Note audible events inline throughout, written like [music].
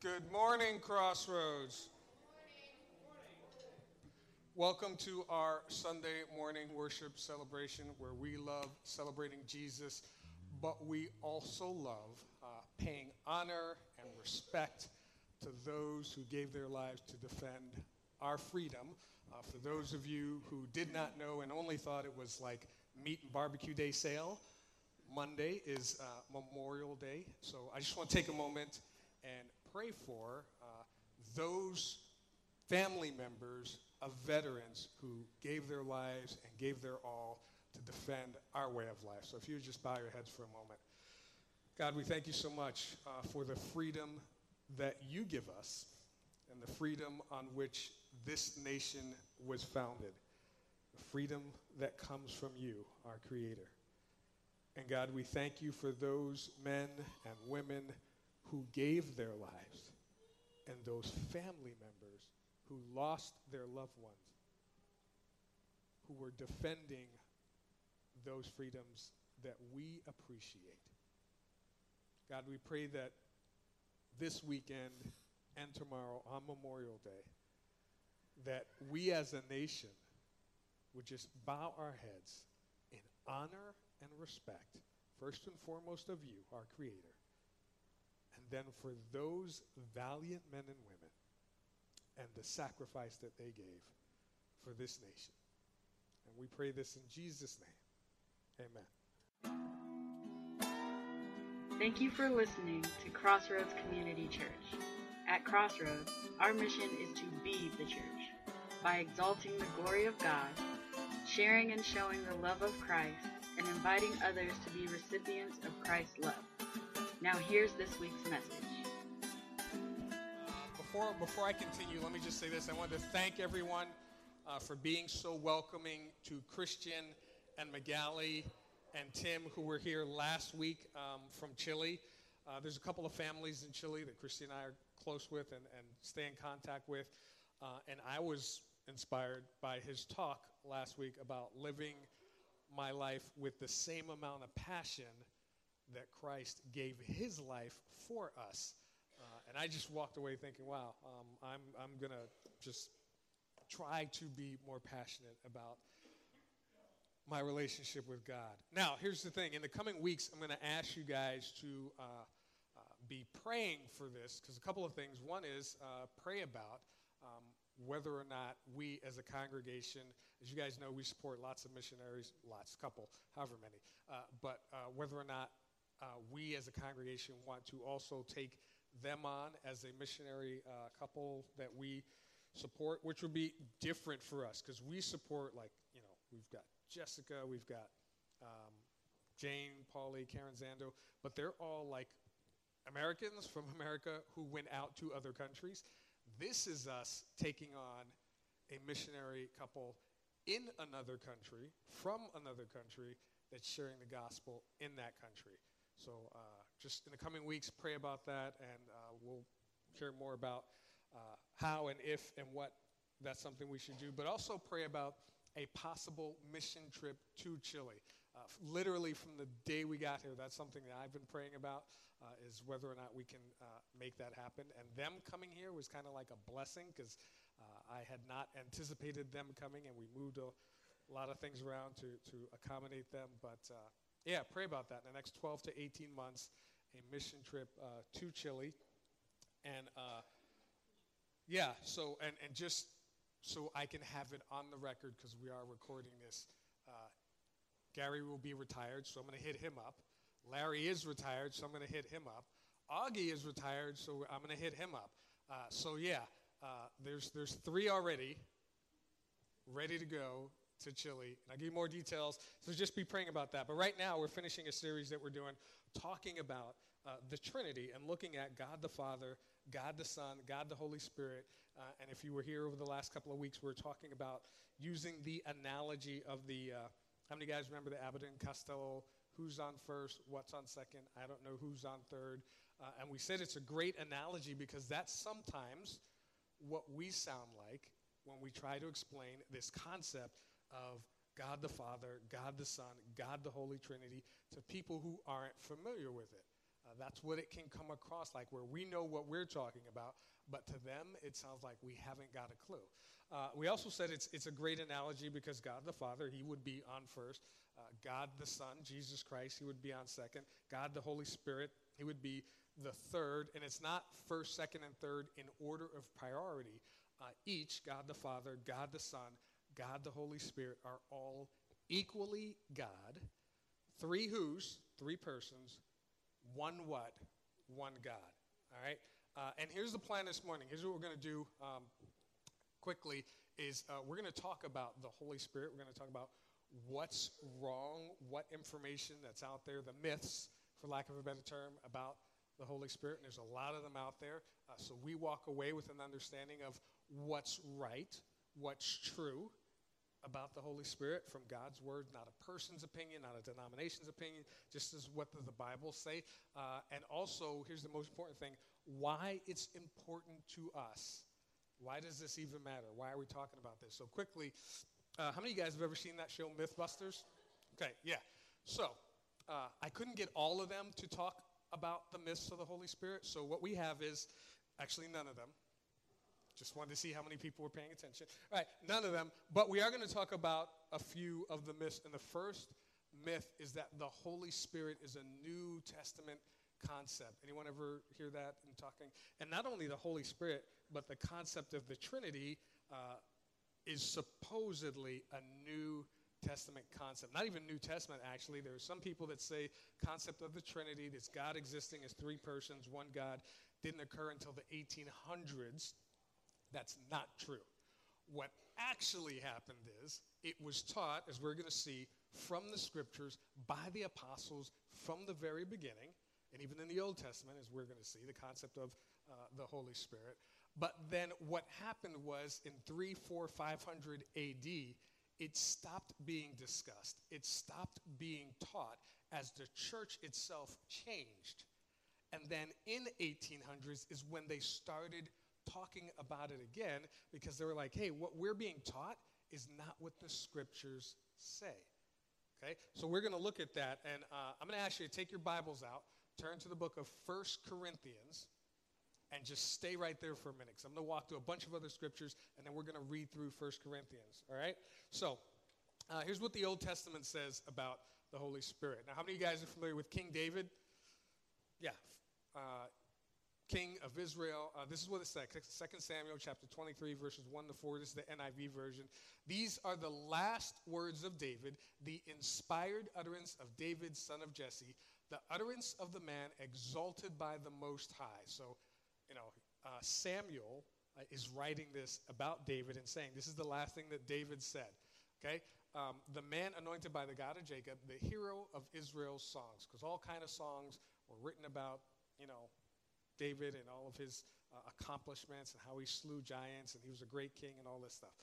Good morning, Crossroads. Welcome to our Sunday morning worship celebration where we love celebrating Jesus, but we also love uh, paying honor and respect to those who gave their lives to defend our freedom. Uh, for those of you who did not know and only thought it was like meat and barbecue day sale, Monday is uh, Memorial Day. So I just want to take a moment pray for uh, those family members of veterans who gave their lives and gave their all to defend our way of life. So if you would just bow your heads for a moment. God, we thank you so much uh, for the freedom that you give us and the freedom on which this nation was founded. The freedom that comes from you, our Creator. And God, we thank you for those men and women who gave their lives and those family members who lost their loved ones, who were defending those freedoms that we appreciate. God, we pray that this weekend and tomorrow on Memorial Day, that we as a nation would just bow our heads in honor and respect, first and foremost of you, our Creator, then for those valiant men and women and the sacrifice that they gave for this nation. And we pray this in Jesus' name. Amen. Thank you for listening to Crossroads Community Church. At Crossroads, our mission is to be the church by exalting the glory of God, sharing and showing the love of Christ, and inviting others to be recipients of Christ's love. Now, here's this week's message. before, before I continue, let me just say this. I want to thank everyone uh, for being so welcoming to Christian and Magali and Tim, who were here last week um, from Chile. Uh, there's a couple of families in Chile that Christy and I are close with and, and stay in contact with. Uh, and I was inspired by his talk last week about living my life with the same amount of passion that Christ gave his life for us. Uh, and I just walked away thinking, wow, um, I'm, I'm going to just try to be more passionate about my relationship with God. Now, here's the thing in the coming weeks, I'm going to ask you guys to uh, uh, be praying for this because a couple of things. One is uh, pray about um, whether or not we as a congregation, as you guys know, we support lots of missionaries, lots, couple, however many, uh, but uh, whether or not uh, we as a congregation want to also take them on as a missionary uh, couple that we support, which would be different for us because we support, like, you know, we've got Jessica, we've got um, Jane, Paulie, Karen Zando, but they're all like Americans from America who went out to other countries. This is us taking on a missionary couple in another country, from another country, that's sharing the gospel in that country. So uh, just in the coming weeks, pray about that, and uh, we'll share more about uh, how and if and what that's something we should do. But also pray about a possible mission trip to Chile. Uh, literally from the day we got here, that's something that I've been praying about, uh, is whether or not we can uh, make that happen. And them coming here was kind of like a blessing because I had not anticipated them coming, and we moved a, a lot of things around to, to accommodate them. But yeah, pray about that in the next 12 to 18 months, a mission trip uh, to Chile. And uh, yeah, so, and, and just so I can have it on the record because we are recording this, uh, Gary will be retired, so I'm going to hit him up. Larry is retired, so I'm going to hit him up. Augie is retired, so I'm going to hit him up. Uh, so yeah, uh, there's, there's three already ready to go to Chile. And I'll give you more details, so just be praying about that. But right now, we're finishing a series that we're doing talking about uh, the Trinity and looking at God the Father, God the Son, God the Holy Spirit. Uh, and if you were here over the last couple of weeks, we are talking about using the analogy of the. Uh, how many guys remember the Abbott and Costello? Who's on first? What's on second? I don't know who's on third. Uh, and we said it's a great analogy because that's sometimes what we sound like when we try to explain this concept of God the Father, God the Son, God the Holy Trinity to people who aren't familiar with it. Uh, that's what it can come across like, where we know what we're talking about, but to them, it sounds like we haven't got a clue. Uh, we also said it's, it's a great analogy because God the Father, He would be on first. Uh, God the Son, Jesus Christ, He would be on second. God the Holy Spirit, He would be the third. And it's not first, second, and third in order of priority. Uh, each, God the Father, God the Son, God the Holy Spirit, are all equally God. Three who's, three persons, one what? One God. All right? Uh, and here's the plan this morning. Here's what we're going to do um, quickly is uh, we're going to talk about the Holy Spirit. We're going to talk about what's wrong, what information that's out there, the myths, for lack of a better term, about the Holy Spirit. And there's a lot of them out there. Uh, so we walk away with an understanding of what's right, what's true, about the Holy Spirit from God's Word, not a person's opinion, not a denomination's opinion, just as what does the Bible say. Uh, and also, here's the most important thing why it's important to us. Why does this even matter? Why are we talking about this? So, quickly, uh, how many of you guys have ever seen that show, Mythbusters? Okay, yeah. So, uh, I couldn't get all of them to talk about the myths of the Holy Spirit. So, what we have is actually none of them. Just wanted to see how many people were paying attention. All right, none of them. But we are going to talk about a few of the myths. And the first myth is that the Holy Spirit is a New Testament concept. Anyone ever hear that in talking? And not only the Holy Spirit, but the concept of the Trinity uh, is supposedly a New Testament concept. Not even New Testament, actually. There are some people that say concept of the Trinity, this God existing as three persons, one God, didn't occur until the 1800s. That's not true. What actually happened is it was taught, as we're going to see, from the scriptures by the apostles from the very beginning, and even in the Old Testament, as we're going to see, the concept of uh, the Holy Spirit. But then what happened was in 3, 4, 500 AD, it stopped being discussed. It stopped being taught as the church itself changed. And then in 1800s is when they started talking about it again because they were like, hey, what we're being taught is not what the scriptures say. Okay? So we're going to look at that, and uh, I'm going to ask you to take your Bibles out, turn to the book of First Corinthians, and just stay right there for a minute because I'm going to walk through a bunch of other scriptures, and then we're going to read through First Corinthians. All right? So uh, here's what the Old Testament says about the Holy Spirit. Now, how many of you guys are familiar with King David? Yeah. Uh, king of Israel. Uh, this is what it says 2 Samuel chapter 23, verses 1 to 4. This is the NIV version. These are the last words of David, the inspired utterance of David, son of Jesse, the utterance of the man exalted by the Most High. So, you know, uh, Samuel uh, is writing this about David and saying, This is the last thing that David said. Okay? Um, the man anointed by the God of Jacob, the hero of Israel's songs, because all kind of songs were written about, you know, David and all of his uh, accomplishments and how he slew giants and he was a great king and all this stuff.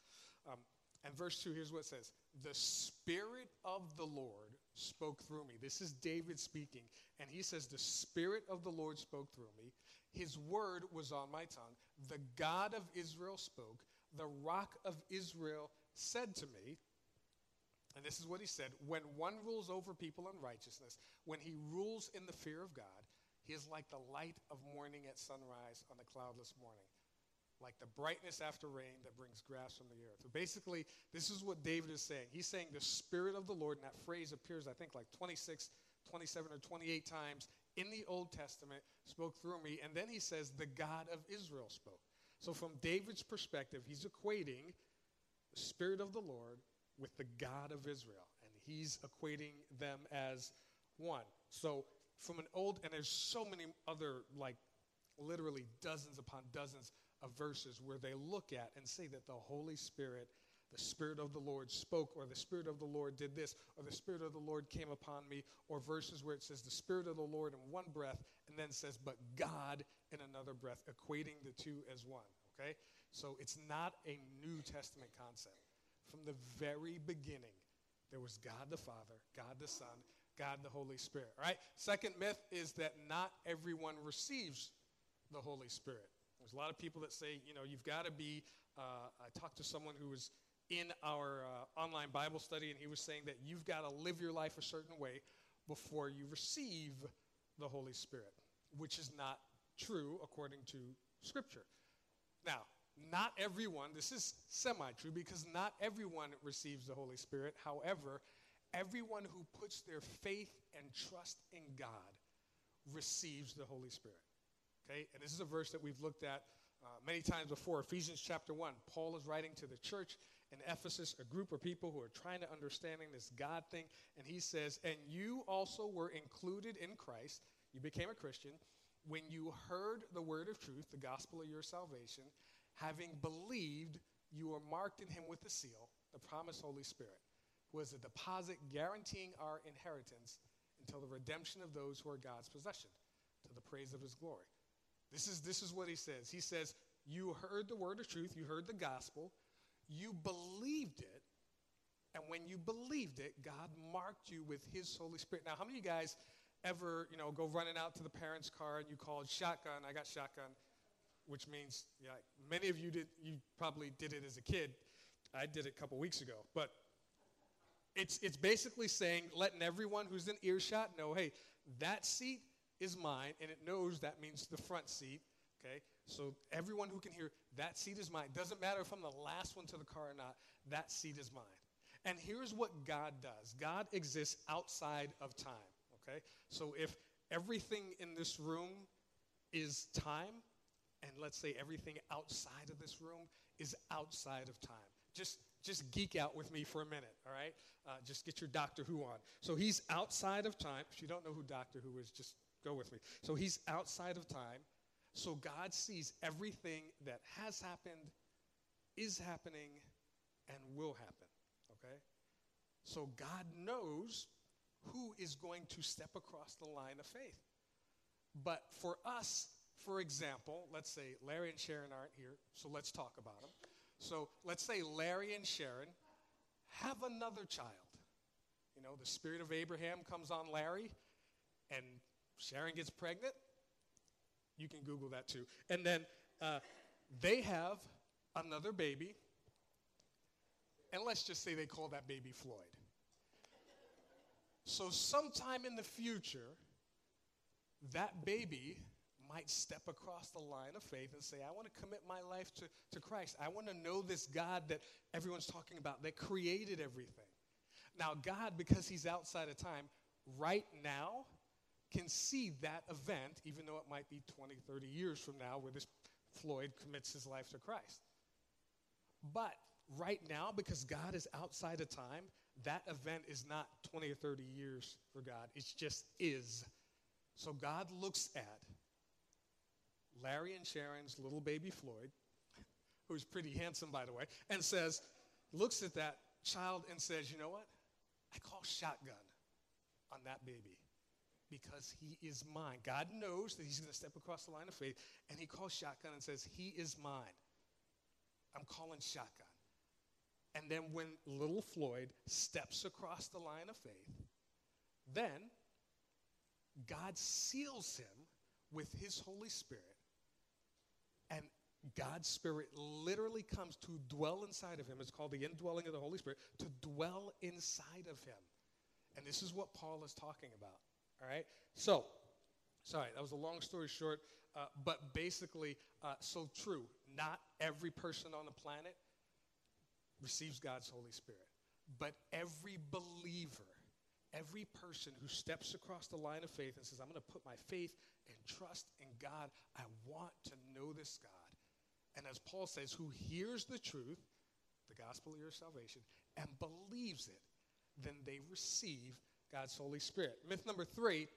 Um, and verse 2, here's what it says The Spirit of the Lord spoke through me. This is David speaking. And he says, The Spirit of the Lord spoke through me. His word was on my tongue. The God of Israel spoke. The rock of Israel said to me, and this is what he said When one rules over people in righteousness, when he rules in the fear of God, he is like the light of morning at sunrise on a cloudless morning, like the brightness after rain that brings grass from the earth. So basically, this is what David is saying. He's saying the Spirit of the Lord, and that phrase appears, I think, like 26, 27, or 28 times in the Old Testament, spoke through me. And then he says, the God of Israel spoke. So from David's perspective, he's equating the Spirit of the Lord with the God of Israel. And he's equating them as one. So from an old, and there's so many other, like literally dozens upon dozens of verses where they look at and say that the Holy Spirit, the Spirit of the Lord spoke, or the Spirit of the Lord did this, or the Spirit of the Lord came upon me, or verses where it says the Spirit of the Lord in one breath, and then says, but God in another breath, equating the two as one. Okay? So it's not a New Testament concept. From the very beginning, there was God the Father, God the Son, God the Holy Spirit. Right? Second myth is that not everyone receives the Holy Spirit. There's a lot of people that say, you know, you've got to be. Uh, I talked to someone who was in our uh, online Bible study, and he was saying that you've got to live your life a certain way before you receive the Holy Spirit, which is not true according to Scripture. Now, not everyone, this is semi true because not everyone receives the Holy Spirit. However, everyone who puts their faith and trust in God receives the Holy Spirit. Okay? And this is a verse that we've looked at uh, many times before. Ephesians chapter 1. Paul is writing to the church in Ephesus, a group of people who are trying to understanding this God thing. And he says, And you also were included in Christ. You became a Christian when you heard the word of truth, the gospel of your salvation. Having believed, you were marked in him with the seal, the promised Holy Spirit, is a deposit guaranteeing our inheritance until the redemption of those who are God's possession, to the praise of his glory. This is, this is what he says. He says, You heard the word of truth, you heard the gospel, you believed it, and when you believed it, God marked you with his Holy Spirit. Now, how many of you guys ever, you know, go running out to the parents' car and you called shotgun? I got shotgun, which means, yeah, many of you did, you probably did it as a kid. I did it a couple weeks ago. But it's, it's basically saying, letting everyone who's in earshot know, hey, that seat is mine, and it knows that means the front seat. Okay? So everyone who can hear, that seat is mine. Doesn't matter if I'm the last one to the car or not, that seat is mine. And here's what God does God exists outside of time. Okay? So if everything in this room is time, and let's say everything outside of this room is outside of time. Just just geek out with me for a minute, all right? Uh, just get your Doctor Who on. So he's outside of time. If you don't know who Doctor Who is, just go with me. So he's outside of time. So God sees everything that has happened, is happening, and will happen, okay? So God knows who is going to step across the line of faith. But for us, for example, let's say Larry and Sharon aren't here, so let's talk about them. So let's say Larry and Sharon have another child. You know, the spirit of Abraham comes on Larry, and Sharon gets pregnant. You can Google that too. And then uh, they have another baby, and let's just say they call that baby Floyd. So, sometime in the future, that baby might step across the line of faith and say, I want to commit my life to, to Christ. I want to know this God that everyone's talking about, that created everything. Now, God, because He's outside of time, right now can see that event, even though it might be 20, 30 years from now where this Floyd commits his life to Christ. But right now, because God is outside of time, that event is not 20 or 30 years for God. It just is. So God looks at Larry and Sharon's little baby Floyd, who's pretty handsome, by the way, and says, looks at that child and says, You know what? I call shotgun on that baby because he is mine. God knows that he's going to step across the line of faith, and he calls shotgun and says, He is mine. I'm calling shotgun. And then when little Floyd steps across the line of faith, then God seals him with his Holy Spirit and God's Spirit literally comes to dwell inside of him. It's called the indwelling of the Holy Spirit, to dwell inside of him. And this is what Paul is talking about. All right? So, sorry, that was a long story short, uh, but basically, uh, so true. Not every person on the planet receives God's Holy Spirit, but every believer, every person who steps across the line of faith and says, I'm going to put my faith and trust in God. I want to know this God. And as Paul says, who hears the truth, the gospel of your salvation, and believes it, then they receive God's Holy Spirit. Myth number three,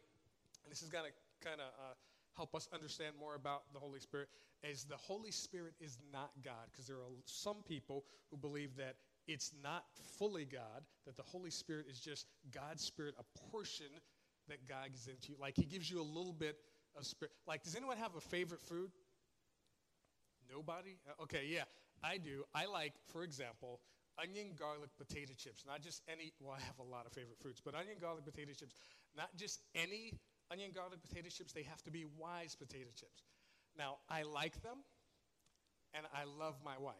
and this is going to kind of uh, help us understand more about the Holy Spirit, is the Holy Spirit is not God. Because there are some people who believe that it's not fully God, that the Holy Spirit is just God's Spirit, a portion that God gives into you. Like He gives you a little bit of spirit. Like, does anyone have a favorite food? Nobody? Uh, okay, yeah, I do. I like, for example, onion garlic potato chips. Not just any, well, I have a lot of favorite foods, but onion garlic potato chips. Not just any onion garlic potato chips, they have to be Wise potato chips. Now, I like them, and I love my wife,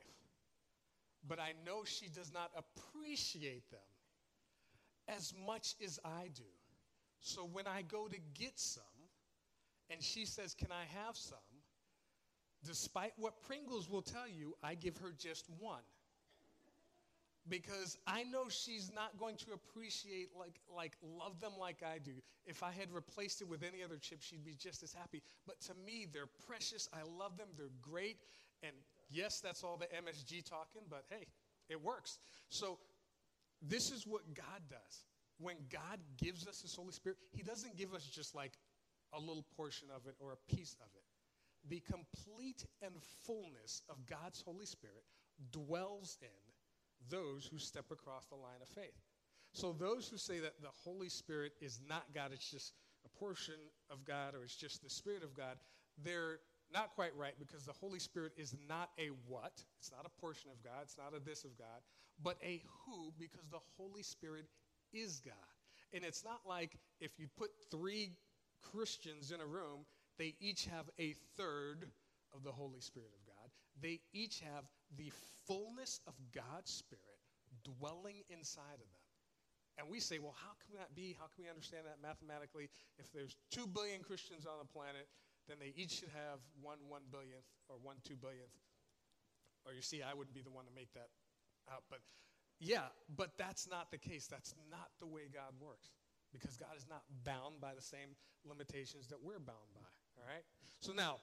but I know she does not appreciate them as much as I do. So when I go to get some, and she says, Can I have some? Despite what Pringles will tell you, I give her just one. Because I know she's not going to appreciate, like, like, love them like I do. If I had replaced it with any other chip, she'd be just as happy. But to me, they're precious. I love them. They're great. And yes, that's all the MSG talking, but hey, it works. So, this is what God does. When God gives us His Holy Spirit, He doesn't give us just like a little portion of it or a piece of it. The complete and fullness of God's Holy Spirit dwells in those who step across the line of faith. So, those who say that the Holy Spirit is not God, it's just a portion of God or it's just the Spirit of God, they're not quite right because the Holy Spirit is not a what, it's not a portion of God, it's not a this of God, but a who because the Holy Spirit is God. And it's not like if you put three Christians in a room, they each have a third of the Holy Spirit of God. They each have the fullness of God's Spirit dwelling inside of them. And we say, well, how can that be? How can we understand that mathematically? If there's two billion Christians on the planet, then they each should have one one billionth or one two billionth. Or you see, I wouldn't be the one to make that out. But yeah, but that's not the case. That's not the way God works because God is not bound by the same limitations that we're bound by. All right? So now,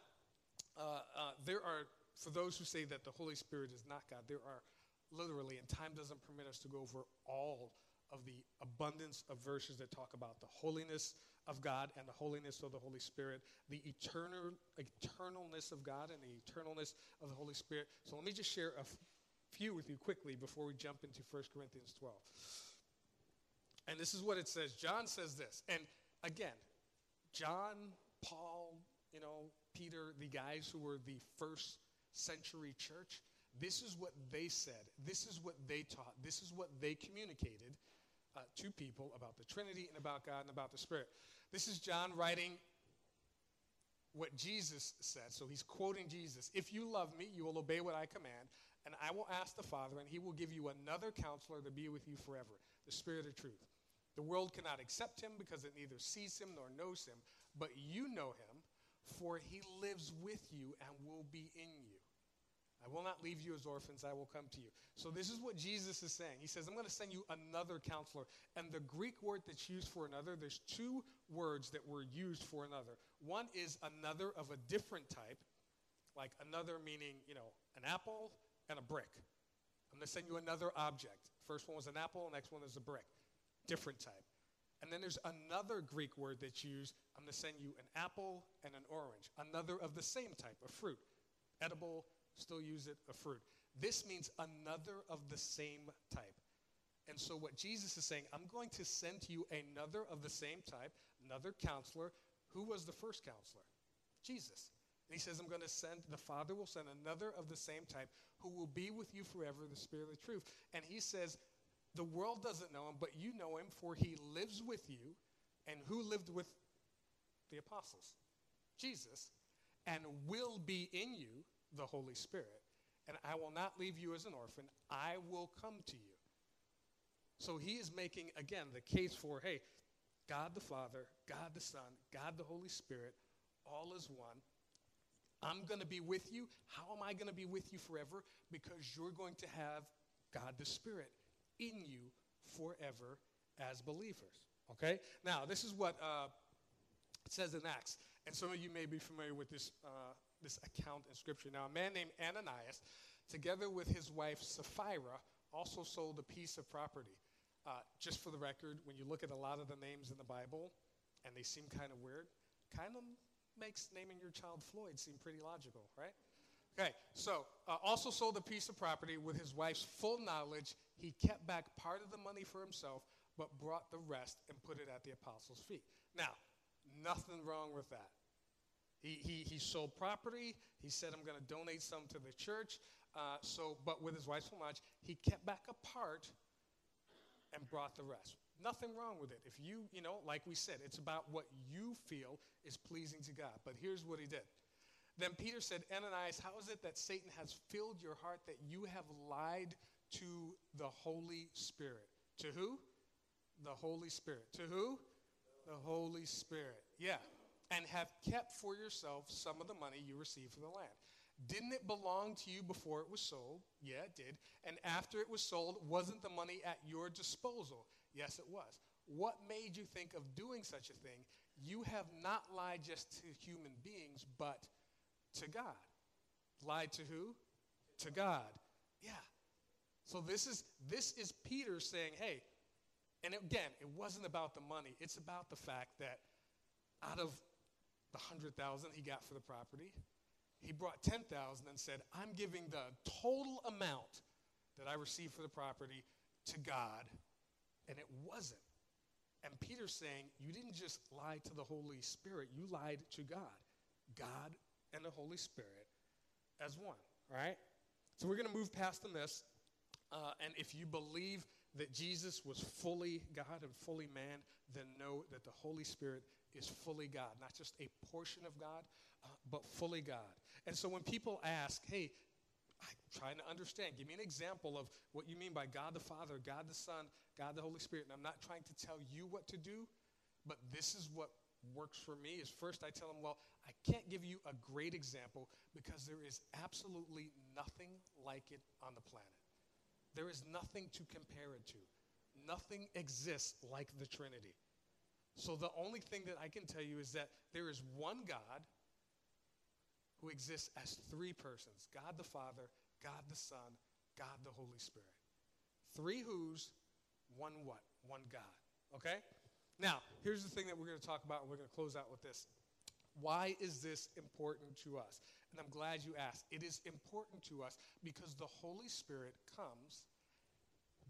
uh, uh, there are, for those who say that the Holy Spirit is not God, there are literally, and time doesn't permit us to go over all of the abundance of verses that talk about the holiness of God and the holiness of the Holy Spirit, the eternal eternalness of God and the eternalness of the Holy Spirit. So let me just share a few with you quickly before we jump into 1 Corinthians 12. And this is what it says. John says this. And again, John, Paul, you know, Peter, the guys who were the first century church, this is what they said. This is what they taught. This is what they communicated uh, to people about the Trinity and about God and about the Spirit. This is John writing what Jesus said. So he's quoting Jesus. If you love me, you will obey what I command. And I will ask the Father, and he will give you another counselor to be with you forever, the Spirit of truth. The world cannot accept him because it neither sees him nor knows him, but you know him, for he lives with you and will be in you. I will not leave you as orphans, I will come to you. So, this is what Jesus is saying. He says, I'm going to send you another counselor. And the Greek word that's used for another, there's two words that were used for another. One is another of a different type, like another meaning, you know, an apple and a brick. I'm going to send you another object. First one was an apple, next one is a brick. Different type. And then there's another Greek word that's used. I'm going to send you an apple and an orange. Another of the same type, a fruit. Edible, still use it, a fruit. This means another of the same type. And so, what Jesus is saying, I'm going to send to you another of the same type, another counselor. Who was the first counselor? Jesus. And he says, I'm going to send, the Father will send another of the same type who will be with you forever, the Spirit of the truth. And he says, the world doesn't know him, but you know him, for he lives with you. And who lived with the apostles? Jesus. And will be in you, the Holy Spirit. And I will not leave you as an orphan. I will come to you. So he is making, again, the case for hey, God the Father, God the Son, God the Holy Spirit, all is one. I'm going to be with you. How am I going to be with you forever? Because you're going to have God the Spirit in you forever as believers. Okay? Now, this is what uh, it says in Acts. And some of you may be familiar with this, uh, this account in Scripture. Now, a man named Ananias, together with his wife Sapphira, also sold a piece of property. Uh, just for the record, when you look at a lot of the names in the Bible and they seem kind of weird, kind of makes naming your child Floyd seem pretty logical, right? Okay, so uh, also sold a piece of property with his wife's full knowledge. He kept back part of the money for himself, but brought the rest and put it at the apostles' feet. Now, nothing wrong with that. He, he, he sold property. He said, I'm going to donate some to the church. Uh, so, but with his wife's knowledge, he kept back a part and brought the rest. Nothing wrong with it. If you, you know, like we said, it's about what you feel is pleasing to God. But here's what he did. Then Peter said, Ananias, how is it that Satan has filled your heart that you have lied to the Holy Spirit? To who? The Holy Spirit. To who? The Holy Spirit. Yeah. and have kept for yourself some of the money you received from the land. Didn't it belong to you before it was sold? Yeah, it did. And after it was sold, wasn't the money at your disposal? Yes, it was. What made you think of doing such a thing? You have not lied just to human beings, but to God. Lied to who? To God. Yeah. So this is this is Peter saying, "Hey, and again, it wasn't about the money. It's about the fact that out of the 100,000 he got for the property, he brought 10,000 and said, I'm giving the total amount that I received for the property to God. And it wasn't. And Peter's saying, You didn't just lie to the Holy Spirit, you lied to God. God and the Holy Spirit as one, right? So we're going to move past the mess. Uh, and if you believe that Jesus was fully God and fully man, then know that the Holy Spirit is fully God, not just a portion of God, uh, but fully God. And so when people ask, hey, I'm trying to understand, give me an example of what you mean by God the Father, God the Son, God the Holy Spirit. And I'm not trying to tell you what to do, but this is what works for me is first I tell them, well, I can't give you a great example because there is absolutely nothing like it on the planet. There is nothing to compare it to. Nothing exists like the Trinity. So the only thing that I can tell you is that there is one God who exists as three persons God the Father, God the Son, God the Holy Spirit. Three who's, one what? One God. Okay? Now, here's the thing that we're going to talk about, and we're going to close out with this. Why is this important to us? And I'm glad you asked. It is important to us because the Holy Spirit comes,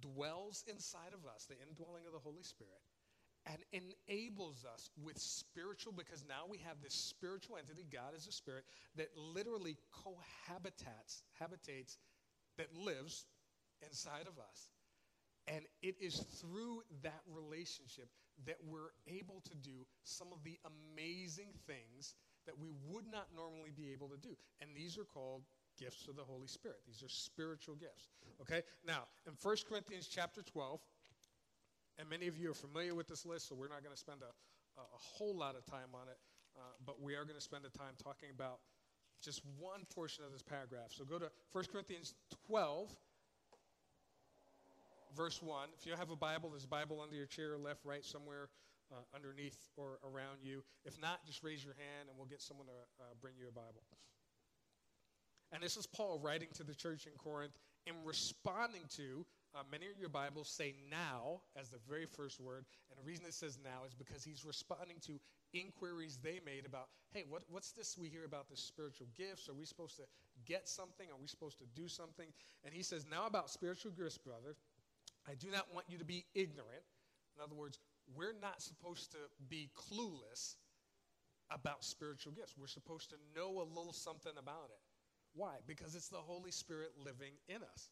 dwells inside of us, the indwelling of the Holy Spirit, and enables us with spiritual, because now we have this spiritual entity, God is a spirit, that literally cohabitates, habitates, that lives inside of us. And it is through that relationship that we're able to do some of the amazing things that we would not normally be able to do. And these are called gifts of the Holy Spirit. These are spiritual gifts. Okay? Now, in 1 Corinthians chapter 12, and many of you are familiar with this list, so we're not going to spend a, a, a, whole lot of time on it, uh, but we are going to spend the time talking about just one portion of this paragraph. So go to 1 Corinthians 12, verse 1. If you have a Bible, there's a Bible under your chair, left, right, somewhere uh, underneath or around you. If not, just raise your hand and we'll get someone to uh, bring you a Bible. And this is Paul writing to the church in Corinth in responding to uh, many of your Bibles say now as the very first word. And the reason it says now is because he's responding to inquiries they made about, hey, what, what's this we hear about the spiritual gifts? Are we supposed to get something? Are we supposed to do something? And he says, now about spiritual gifts, brother, I do not want you to be ignorant. In other words, we're not supposed to be clueless about spiritual gifts. We're supposed to know a little something about it. Why? Because it's the Holy Spirit living in us.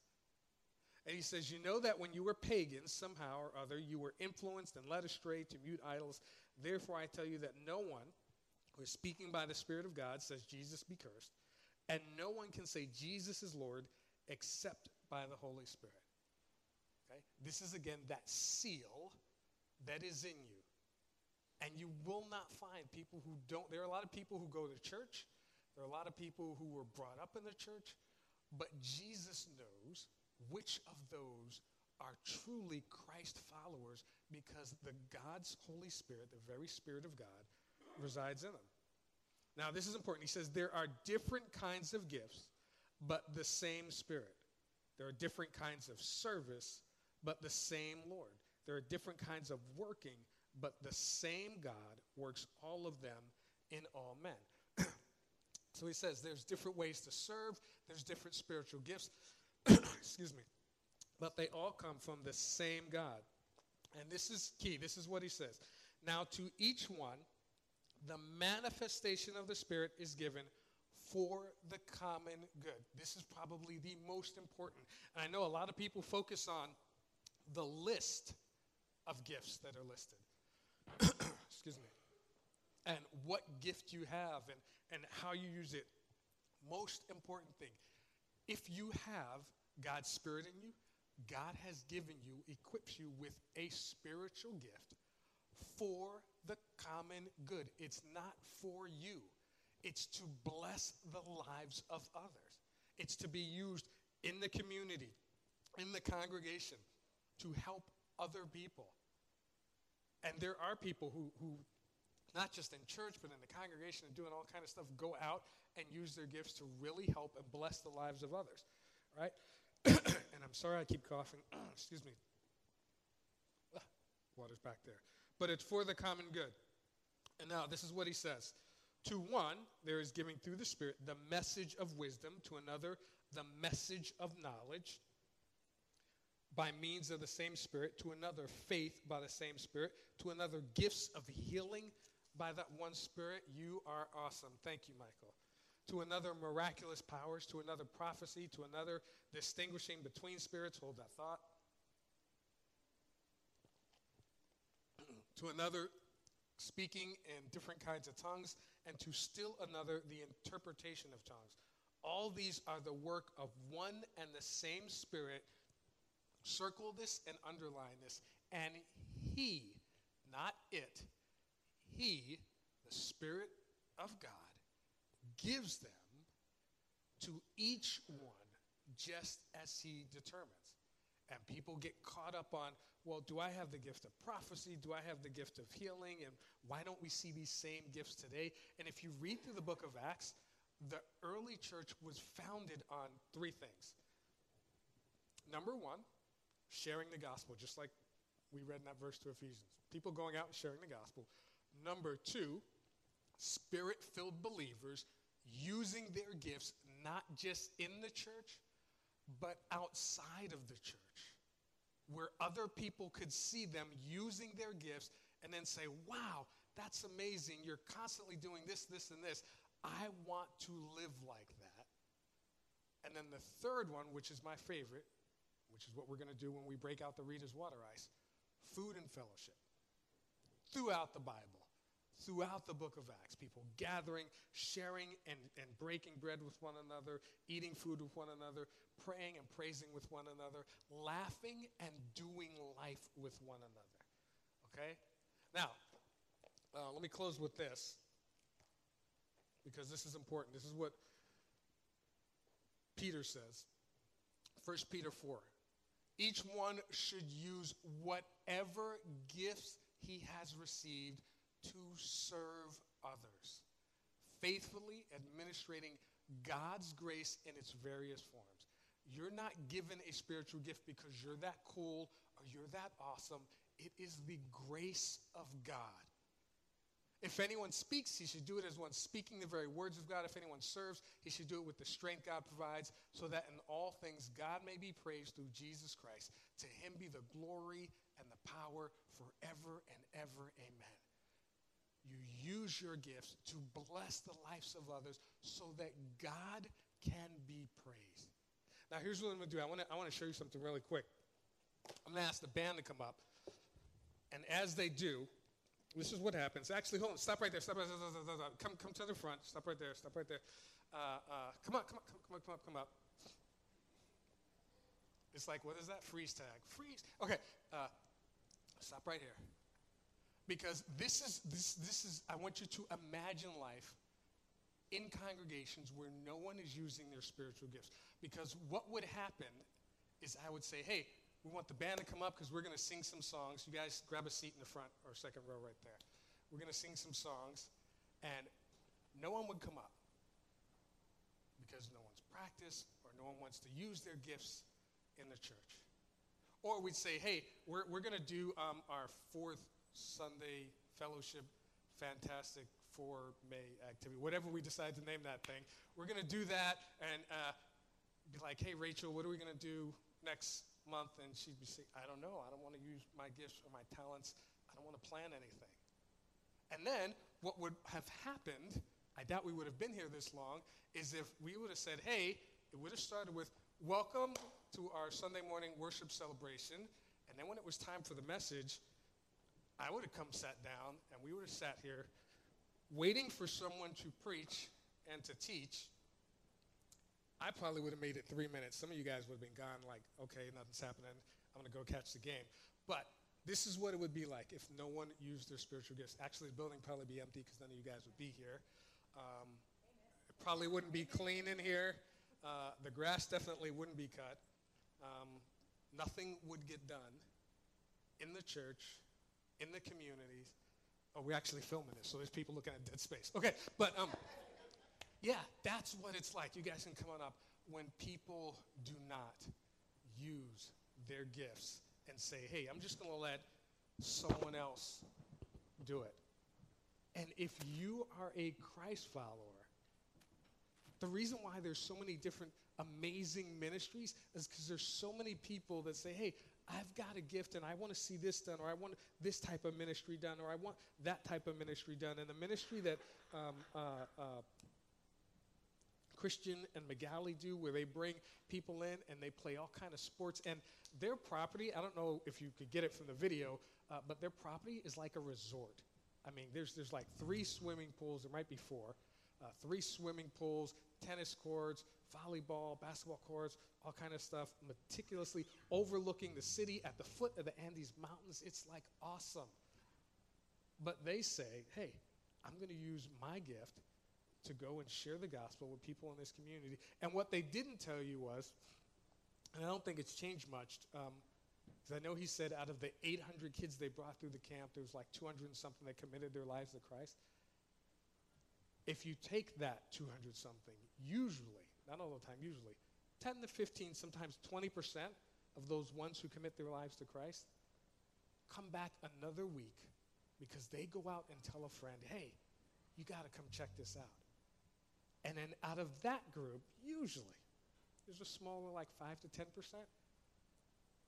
And he says, You know that when you were pagans, somehow or other, you were influenced and led astray to mute idols. Therefore, I tell you that no one who is speaking by the Spirit of God says, Jesus be cursed. And no one can say, Jesus is Lord, except by the Holy Spirit. Okay? This is, again, that seal that is in you. And you will not find people who don't. There are a lot of people who go to church, there are a lot of people who were brought up in the church, but Jesus knows which of those are truly Christ followers because the God's Holy Spirit, the very Spirit of God, resides in them. Now, this is important. He says there are different kinds of gifts, but the same Spirit. There are different kinds of service, but the same Lord. There are different kinds of working, but the same God works all of them in all men. [clears throat] so he says there's different ways to serve, there's different spiritual gifts, [clears throat] Excuse me. But they all come from the same God. And this is key. This is what he says. Now, to each one, the manifestation of the Spirit is given for the common good. This is probably the most important. And I know a lot of people focus on the list of gifts that are listed. [clears throat] Excuse me. And what gift you have and, and how you use it. Most important thing if you have God's Spirit in you, God has given you, equips you with a spiritual gift for the common good. It's not for you, it's to bless the lives of others. It's to be used in the community, in the congregation, to help other people. And there are people who, who not just in church, but in the congregation and doing all kind of stuff, go out and use their gifts to really help and bless the lives of others, right? [coughs] and I'm sorry I keep coughing. [coughs] Excuse me. [coughs] Water's back there. But it's for the common good. And now, this is what he says. To one, there is giving through the Spirit the message of wisdom, to another, the message of knowledge by means of the same Spirit, to another, faith by the same Spirit, to another, gifts of healing by that one Spirit. You are awesome. Thank you, Michael. To another, miraculous powers, to another, prophecy, to another, distinguishing between spirits. Hold that thought. [clears throat] to another, speaking in different kinds of tongues, and to still another, the interpretation of tongues. All these are the work of one and the same Spirit. Circle this and underline this. And He, not it, He, the Spirit of God, gives them to each one just as He determines. And people get caught up on, well, do I have the gift of prophecy? Do I have the gift of healing? And why don't we see these same gifts today? And if you read through the book of Acts, the early church was founded on three things. Number one, sharing the gospel, just like we read in that verse to Ephesians. People going out and sharing the gospel. Number two, spirit filled believers using their gifts not just in the church, but outside of the church, where other people could see them using their gifts and then say, Wow, that's amazing. You're constantly doing this, this, and this. I want to live like that. And then the third one, which is my favorite, which is what we're going to do when we break out the Rita's water ice food and fellowship throughout the Bible, throughout the book of Acts. People gathering, sharing, and, and breaking bread with one another, eating food with one another, praying and praising with one another, laughing and doing life with one another. Okay? Now, uh, let me close with this because this is important. This is what Peter says. 1 Peter 4. Each one should use whatever gifts he has received to serve others, faithfully administrating God's grace in its various forms. You're not given a spiritual gift because you're that cool or you're that awesome. It is the grace of God if anyone speaks, he should do it as one speaking the very words of God. If anyone serves, he should do it with the strength God provides, so that in all things God may be praised through Jesus Christ. To him be the glory and the power forever and ever. Amen. You use your gifts to bless the lives of others so that God can be praised. Now, here's what I'm going to do I want to I wanna show you something really quick. I'm going to ask the band to come up. And as they do, this is what happens. Actually, hold on. Stop right there. Stop right there. Come, come to the front. Stop right there. Stop right there. Uh, uh, come on, come on, come on, come up, come up. It's like, what is that? Freeze tag. Freeze. Okay. Uh, stop right here. Because this is, this, this is, I want you to imagine life in congregations where no one is using their spiritual gifts. Because what would happen is I would say, hey, we want the band to come up because we're going to sing some songs. You guys grab a seat in the front or second row right there. We're going to sing some songs, and no one would come up because no one's practiced or no one wants to use their gifts in the church. Or we'd say, hey, we're, we're going to do um, our fourth Sunday fellowship, fantastic for May activity, whatever we decide to name that thing. We're going to do that and uh, be like, hey, Rachel, what are we going to do next month and she'd be saying, I don't know. I don't want to use my gifts or my talents. I don't want to plan anything. And then what would have happened, I doubt we would have been here this long, is if we would have said, hey, it would have started with, welcome to our Sunday morning worship celebration. And then when it was time for the message, I would have come sat down and we would have sat here waiting for someone to preach and to teach I probably would have made it three minutes. Some of you guys would have been gone, like, okay, nothing's happening. I'm going to go catch the game. But this is what it would be like if no one used their spiritual gifts. Actually, the building probably be empty because none of you guys would be here. Um, it probably wouldn't be clean in here. Uh, the grass definitely wouldn't be cut. Um, nothing would get done in the church, in the communities. Oh, we're actually filming this, so there's people looking at dead space. Okay, but um, yeah, that's what it's like. You guys can come on up when people do not use their gifts and say, hey, I'm just going to let someone else do it. And if you are a Christ follower, the reason why there's so many different amazing ministries is because there's so many people that say, hey, I've got a gift and I want to see this done, or I want this type of ministry done, or I want that type of ministry done. And the ministry that um, uh, uh, Christian and Magali do, where they bring people in and they play all kind of sports, and their property, I don't know if you could get it from the video, uh, but their property is like a resort. I mean, there's, there's like three swimming pools, there might be four, uh, three swimming pools, tennis courts, volleyball, basketball courts, all kind of stuff, meticulously overlooking the city at the foot of the Andes Mountains. It's like awesome. But they say, hey, I'm going to use my gift to go and share the gospel with people in this community. And what they didn't tell you was, and I don't think it's changed much, because um, I know he said out of the 800 kids they brought through the camp, there was like 200 and something that committed their lives to Christ. If you take that 200 something, usually, not all the time, usually, 10 to 15, sometimes 20% of those ones who commit their lives to Christ come back another week because they go out and tell a friend, hey, you got to come check this out. And then out of that group, usually, there's a smaller, like 5 to 10%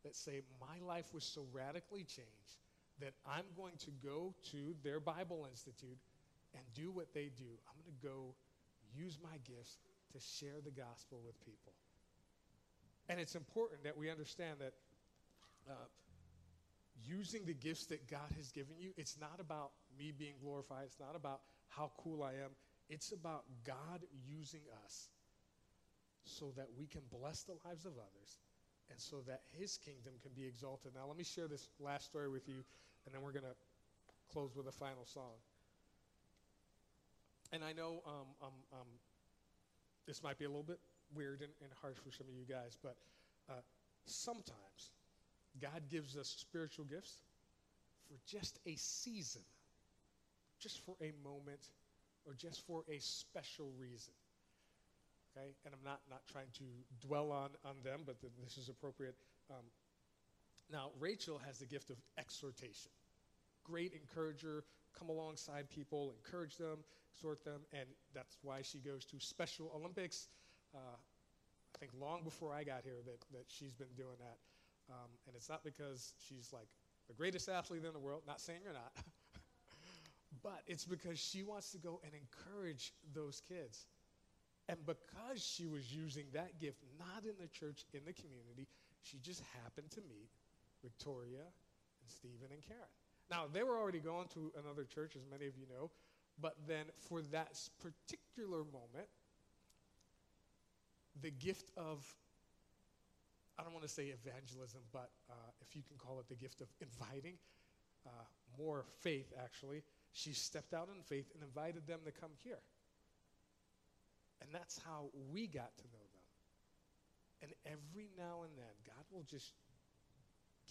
that say, My life was so radically changed that I'm going to go to their Bible Institute and do what they do. I'm going to go use my gifts to share the gospel with people. And it's important that we understand that uh, using the gifts that God has given you, it's not about me being glorified, it's not about how cool I am. It's about God using us so that we can bless the lives of others and so that his kingdom can be exalted. Now, let me share this last story with you, and then we're going to close with a final song. And I know um, um, um, this might be a little bit weird and, and, harsh for some of you guys, but uh, sometimes God gives us spiritual gifts for just a season, just for a moment, or just for a special reason okay? And I'm not, not trying to dwell on, on them, but the, this is appropriate. Um, now, Rachel has the gift of exhortation. Great encourager, come alongside people, encourage them, exhort them, and that's why she goes to Special Olympics. Uh, I think long before I got here that, that she's been doing that. Um, and it's not because she's like the greatest athlete in the world, not saying you're not, [laughs] but it's because she wants to go and encourage those kids. And because she was using that gift, not in the church, in the community, she just happened to meet Victoria and Stephen and Karen. Now, they were already going to another church, as many of you know, but then for that particular moment, the gift of, I don't want to say evangelism, but uh, if you can call it the gift of inviting, uh, more faith actually, she stepped out in faith and invited them to come here. And that's how we got to know them. And every now and then, God will just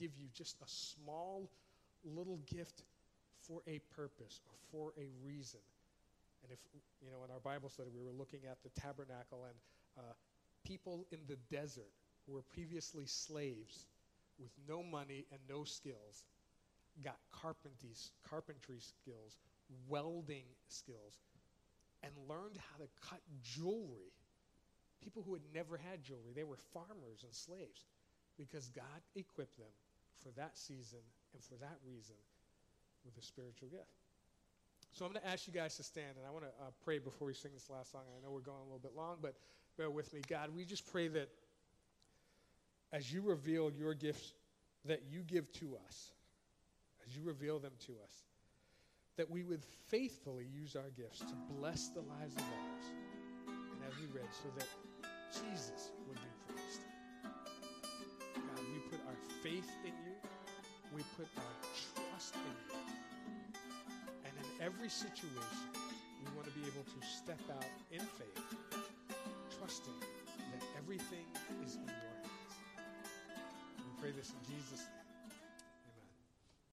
give you just a small little gift for a purpose or for a reason. And if, you know, in our Bible study, we were looking at the tabernacle and uh, people in the desert who were previously slaves with no money and no skills got carpentry, skills, welding skills, and learned how to cut jewelry. People who had never had jewelry, they were farmers and slaves because God equipped them for that season and for that reason with a spiritual gift. So I'm going to ask you guys to stand, and I want to uh, pray before we sing this last song. I know we're going a little bit long, but bear with me. God, we just pray that as you reveal your gifts that you give to us, as you reveal them to us, that we would faithfully use our gifts to bless the lives of others. And as we read, so that Jesus would be praised. God, we put our faith in you, we put our trust in you. And in every situation, we want to be able to step out in faith, trusting that everything is in your hands. We pray this in Jesus' name.